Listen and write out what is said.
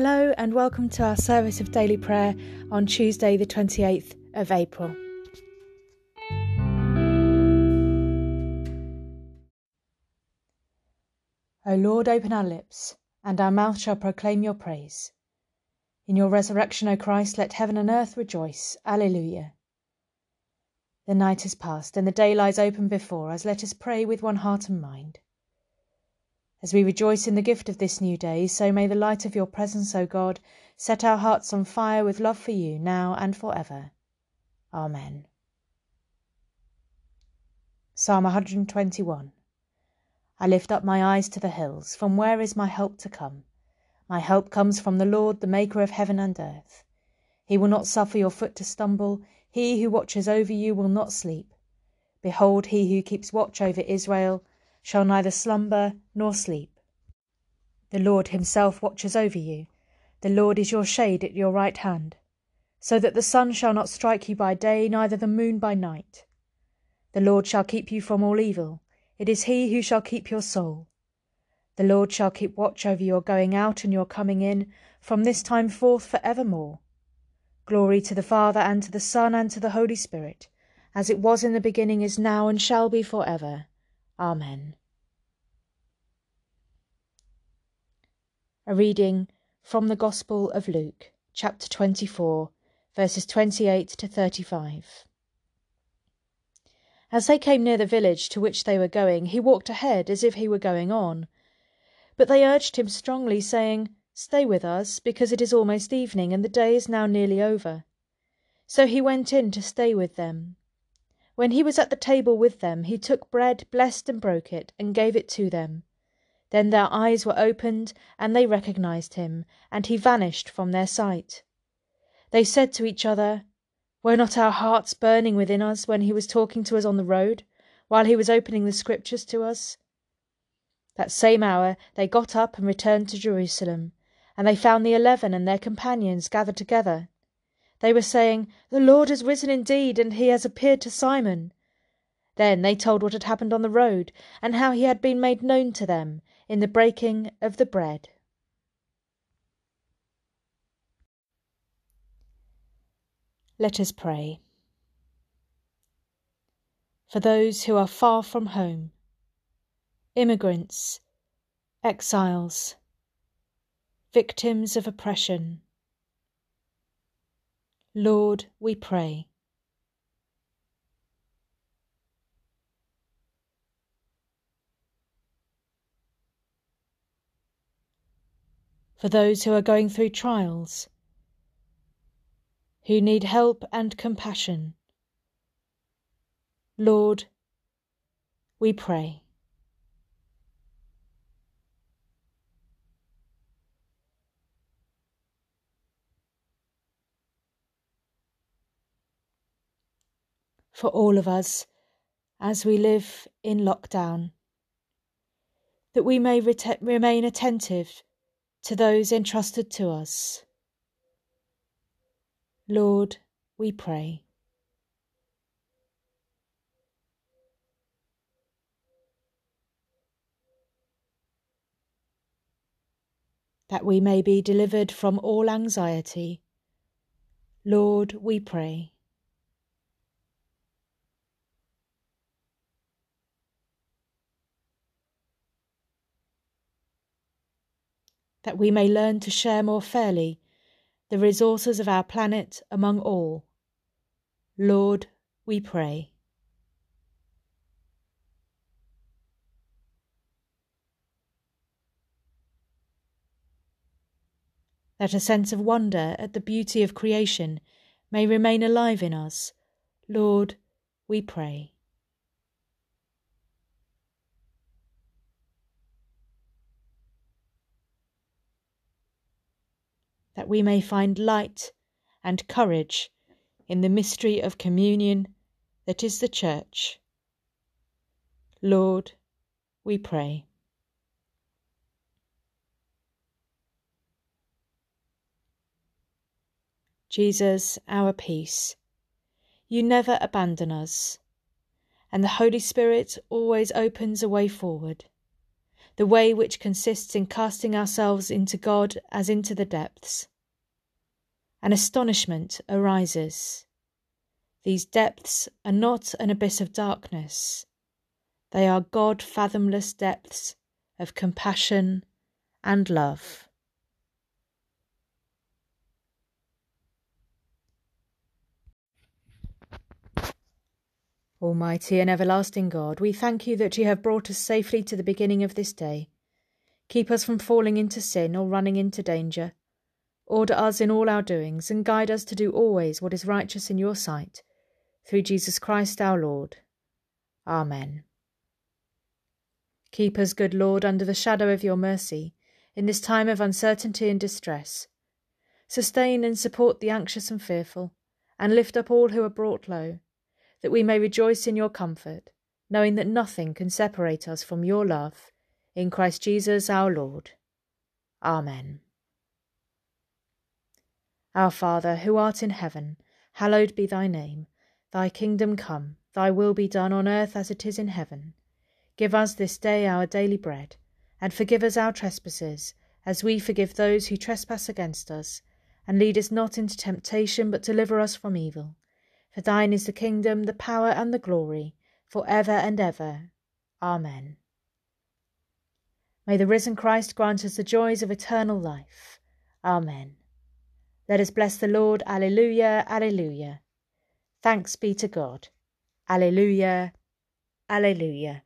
Hello, and welcome to our service of daily prayer on Tuesday, the 28th of April. O Lord, open our lips, and our mouth shall proclaim your praise. In your resurrection, O Christ, let heaven and earth rejoice. Alleluia. The night has passed, and the day lies open before us. Let us pray with one heart and mind. As we rejoice in the gift of this new day, so may the light of your presence, O God, set our hearts on fire with love for you, now and for ever. Amen. Psalm 121 I lift up my eyes to the hills. From where is my help to come? My help comes from the Lord, the maker of heaven and earth. He will not suffer your foot to stumble. He who watches over you will not sleep. Behold, he who keeps watch over Israel shall neither slumber nor sleep. The Lord himself watches over you. The Lord is your shade at your right hand, so that the sun shall not strike you by day, neither the moon by night. The Lord shall keep you from all evil. It is he who shall keep your soul. The Lord shall keep watch over your going out and your coming in from this time forth for evermore. Glory to the Father, and to the Son, and to the Holy Spirit, as it was in the beginning, is now, and shall be for ever. Amen. A reading from the Gospel of Luke, chapter 24, verses 28 to 35. As they came near the village to which they were going, he walked ahead as if he were going on. But they urged him strongly, saying, Stay with us, because it is almost evening, and the day is now nearly over. So he went in to stay with them. When he was at the table with them, he took bread, blessed and broke it, and gave it to them. Then their eyes were opened, and they recognized him, and he vanished from their sight. They said to each other, Were not our hearts burning within us when he was talking to us on the road, while he was opening the scriptures to us? That same hour they got up and returned to Jerusalem, and they found the eleven and their companions gathered together. They were saying, The Lord has risen indeed, and he has appeared to Simon. Then they told what had happened on the road, and how he had been made known to them in the breaking of the bread. Let us pray. For those who are far from home, immigrants, exiles, victims of oppression, Lord, we pray. For those who are going through trials, who need help and compassion, Lord, we pray. for all of us as we live in lockdown, that we may remain attentive to those entrusted to us. Lord, we pray. That we may be delivered from all anxiety. Lord, we pray. That we may learn to share more fairly the resources of our planet among all. Lord, we pray. That a sense of wonder at the beauty of creation may remain alive in us. Lord, we pray. That we may find light and courage in the mystery of communion that is the Church. Lord, we pray. Jesus, our peace, you never abandon us, and the Holy Spirit always opens a way forward. The way which consists in casting ourselves into God as into the depths. An astonishment arises. These depths are not an abyss of darkness, they are God fathomless depths of compassion and love. Almighty and everlasting God, we thank you that you have brought us safely to the beginning of this day. Keep us from falling into sin or running into danger. Order us in all our doings, and guide us to do always what is righteous in your sight. Through Jesus Christ our Lord. Amen. Keep us, good Lord, under the shadow of your mercy, in this time of uncertainty and distress. Sustain and support the anxious and fearful, and lift up all who are brought low that we may rejoice in your comfort, knowing that nothing can separate us from your love, in Christ Jesus our Lord. Amen. Our Father, who art in heaven, hallowed be thy name. Thy kingdom come, thy will be done on earth as it is in heaven. Give us this day our daily bread, and forgive us our trespasses, as we forgive those who trespass against us. And lead us not into temptation, but deliver us from evil. For thine is the kingdom, the power, and the glory, for ever and ever. Amen. May the risen Christ grant us the joys of eternal life. Amen. Let us bless the Lord. Alleluia, alleluia. Thanks be to God. Alleluia, alleluia.